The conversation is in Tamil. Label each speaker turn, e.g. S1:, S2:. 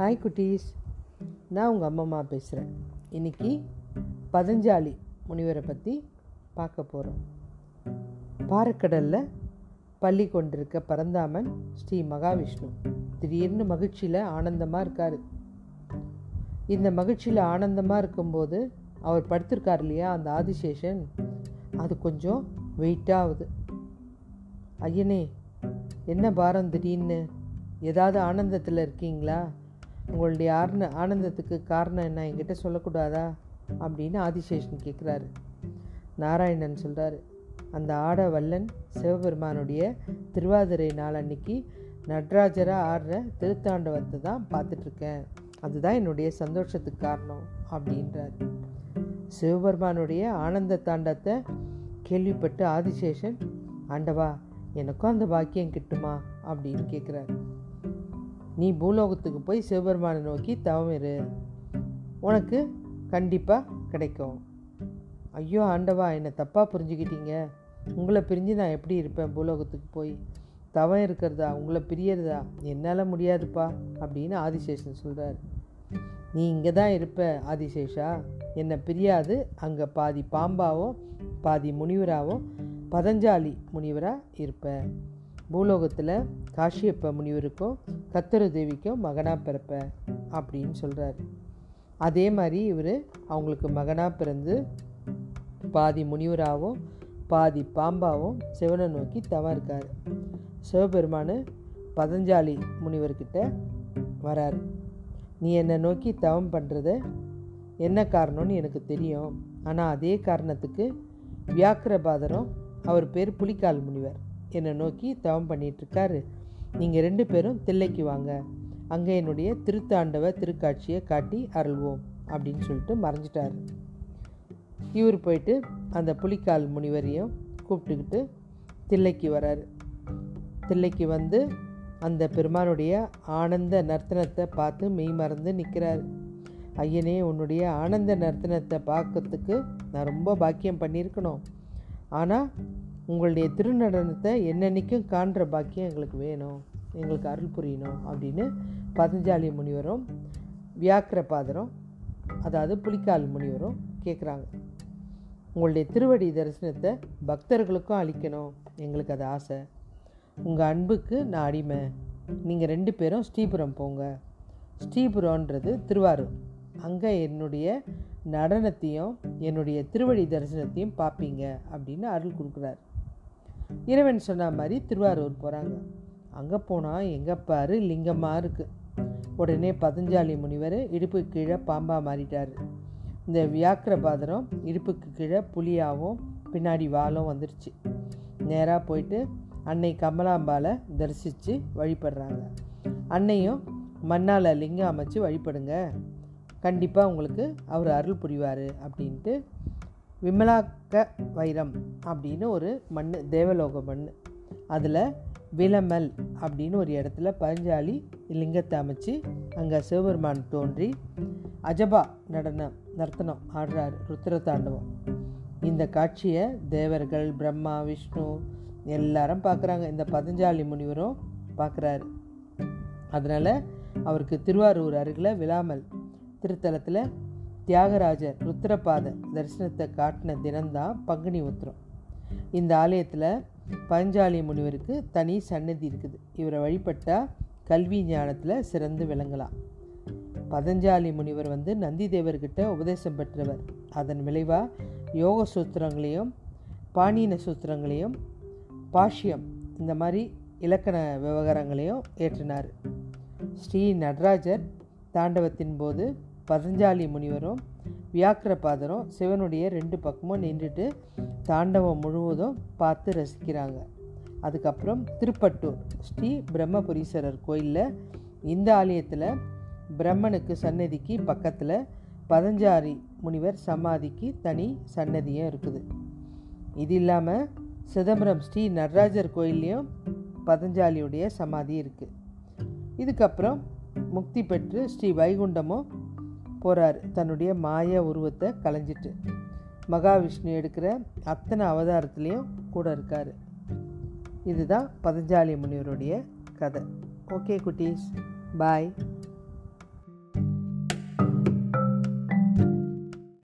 S1: ஹாய் குட்டீஸ். நான் உங்கள் அம்மம்மா பேசுகிறேன் இன்னைக்கு பதஞ்சாலி முனிவரை பற்றி பார்க்க போகிறோம் பாறைக்கடலில் பள்ளி கொண்டிருக்க பரந்தாமன் ஸ்ரீ மகாவிஷ்ணு. திடீர்னு மகிழ்ச்சியில் ஆனந்தமாக இருக்கார். இந்த மகிழ்ச்சியில் ஆனந்தமாக இருக்கும்போது அவர் படுத்திருக்கார் இல்லையா அந்த ஆதிசேஷன்? அது கொஞ்சம் வெயிட்டாகுது ஐயனே என்ன பாரம் திடீர்னு? ஏதாவது ஆனந்தத்தில் இருக்கீங்களா? உங்களுடைய ஆர்ன ஆனந்தத்துக்கு காரணம் என்ன? என்கிட்ட சொல்லக்கூடாதா? அப்படின்னு ஆதிசேஷன் கேட்குறாரு நாராயணன் சொல்கிறாரு அந்த ஆட வல்லன் சிவபெருமானுடைய திருவாதிரை நாள் அன்னைக்கு நடராஜராக ஆடுற திருத்தாண்டவத்தை தான் பார்த்துட்ருக்கேன். அதுதான் என்னுடைய சந்தோஷத்துக்கு காரணம் அப்படின்றார். சிவபெருமானுடைய ஆனந்த தாண்டத்தை கேள்விப்பட்டு ஆதிசேஷன் ஆண்டவா எனக்கும் அந்த பாக்கியம் கிட்டுமா? அப்படின்னு கேட்குறாரு நீ பூலோகத்துக்கு போய் சிவபெருமானை நோக்கி தவம் இரு. உனக்கு கண்டிப்பாக கிடைக்கும். ஐயோ ஆண்டவா என்னை தப்பாக புரிஞ்சுக்கிட்டீங்க. உங்களை பிரிஞ்சு நான் எப்படி இருப்பேன் பூலோகத்துக்கு போய்? தவம் இருக்கிறதா? உங்களை பிரியறதா? என்னால் முடியாதுப்பா அப்படின்னு ஆதிசேஷன் சொல்கிறார் நீ இங்கே தான் இருப்ப ஆதிசேஷா. என்னை பிரியாது. அங்கே பாதி பாம்பாவும் பாதி முனிவராகவும் பதஞ்சாலி முனிவராக இருப்பேன் பூலோகத்தில் காஷியப்ப முனிவருக்கும் கத்தரு தேவிக்கும் மகனாக பிறப்ப அப்படின்னு சொல்கிறார் அதே மாதிரி இவர் அவங்களுக்கு மகனாக பிறந்து பாதி முனிவராகவும் பாதி பாம்பாவும் சிவனை நோக்கி தவம் இருக்கார். சிவபெருமான் பதஞ்சாலி முனிவர்கிட்ட வரார். நீ என்னை நோக்கி தவம் பண்ணுறது என்ன காரணம்னு எனக்கு தெரியும். ஆனால் அதே காரணத்துக்கு வியாக்கிரபாதரும் அவர் பேர் புலிக்கால் முனிவர். என்னை நோக்கி தவம் பண்ணிகிட்ருக்காரு நீங்கள் ரெண்டு பேரும் தில்லைக்கு வாங்க. அங்கே என்னுடைய திருத்தாண்டவ திருக்காட்சியை காட்டி அருள்வோம் அப்படின்னு சொல்லிட்டு மறைஞ்சிட்டார். இவர் போயிட்டு அந்த புலிக்கால் முனிவரையும் கூப்பிட்டுக்கிட்டு தில்லைக்கு வராரு. தில்லைக்கு வந்து அந்த பெருமானுடைய ஆனந்த நர்த்தனத்தை பார்த்து மெய் மறந்து நிற்கிறார் ஐயனே உன்னுடைய ஆனந்த நர்த்தனத்தை பார்க்கறதுக்கு நான் ரொம்ப பாக்கியம் பண்ணியிருக்கணும். ஆனால் உங்களுடைய திருநடனத்தை என்னென்னைக்கும் காண்ற பாக்கியம் எங்களுக்கு வேணும் எங்களுக்கு அருள் புரியணும் அப்படின்னு பதஞ்சாலி முனிவரும் வியாக்கிர பாதரும் அதாவது புலிக்கால் முனிவரும் கேட்குறாங்க உங்களுடைய திருவடி தரிசனத்தை பக்தர்களுக்கும் அளிக்கணும் எங்களுக்கு அது ஆசை. உங்கள் அன்புக்கு நான் அடிமை. நீங்கள் ரெண்டு பேரும் ஸ்ரீபுரம் போங்க. ஸ்ரீபுரம்ன்றது திருவாரூர். அங்கே என்னுடைய நடனத்தையும் என்னுடைய திருவடி தரிசனத்தையும் பார்ப்பீங்க அப்படின்னு அருள் கொடுக்குறாரு. இறைவன் சொன்ன மாதிரி திருவாரூர் போகிறாங்க அங்கே போனால் எங்கே பாரு லிங்கமாக இருக்குது உடனே பதஞ்சாலி முனிவர் இடுப்பு கீழே பாம்பாக மாறிட்டார். இந்த வியாக்கிரபாதரம் இடுப்புக்கு கீழே புலியாகவும் பின்னாடி வாலும் வந்துடுச்சு நேராக போயிட்டு அன்னை கமலாம்பாலை தரிசித்து வழிபடுறாங்க. அன்னையும் மண்ணால் லிங்கம் அமைச்சு வழிபடுங்க. கண்டிப்பாக உங்களுக்கு அவர் அருள் புரிவார் அப்படின்ட்டு விமலாக்க வைரம் அப்படின்னு ஒரு மண் தேவலோக மண் அதில் விலமல் அப்படின்னு ஒரு இடத்துல பஞ்சாலி லிங்கத்தை அமைச்சு அங்கே சிவபெருமான் தோன்றி அஜபா நடனம் நர்த்தனம் ஆடுறாரு ருத்ர தாண்டவம் இந்த காட்சியை தேவர்கள் பிரம்மா விஷ்ணு எல்லாரும் பார்க்குறாங்க இந்த பதஞ்சாலி முனிவரும் பார்க்குறாரு அதனால் அவருக்கு திருவாரூர் அருகில் விழாமல் திருத்தலத்தில் தியாகராஜர் ருத்ரபாத தரிசனத்தை காட்டின தினம்தான் பங்குனி உத்திரம். இந்த ஆலயத்தில் பஞ்சாலி முனிவருக்கு தனி சன்னதி இருக்குது. இவரை வழிபட்டால் கல்வி ஞானத்தில் சிறந்து விளங்கலாம். பதஞ்சாலி முனிவர் வந்து நந்தி தேவர்கிட்ட உபதேசம் பெற்றவர். அதன் விளைவாக யோக சூத்திரங்களையும் பாணின சூத்திரங்களையும் பாஷ்யம் இந்த மாதிரி இலக்கண விவகாரங்களையும் ஏற்றினார். ஸ்ரீ நடராஜர் தாண்டவத்தின் போது பதஞ்சாலி முனிவரும் வியாக்கிரபாதரும் சிவனுடைய ரெண்டு பக்கமும் நின்றுட்டு தாண்டவம் முழுவதும் பார்த்து ரசிக்கிறாங்க. அதுக்கப்புறம் திருப்பட்டூர் ஸ்ரீ பிரம்மபுரீஸ்வரர் கோயிலில் இந்த ஆலயத்தில் பிரம்மனுக்கு சன்னதிக்கு பக்கத்தில் பதஞ்சாரி முனிவர் சமாதிக்கு தனி சன்னதியும் இருக்குது. இது இல்லாமல் சிதம்பரம் ஸ்ரீ நடராஜர் கோயில்லையும் பதஞ்சாலியுடைய சமாதி இருக்குது இதுக்கப்புறம் முக்தி பெற்று ஸ்ரீ வைகுண்டமும் போகிறார் தன்னுடைய மாய உருவத்தை கலைஞ்சிட்டு மகாவிஷ்ணு எடுக்கிற அத்தனை அவதாரத்துலேயும் கூட இருக்கார். இதுதான் பதஞ்சாலி முனிவருடைய கதை. ஓகே குட்டீஸ். பாய்.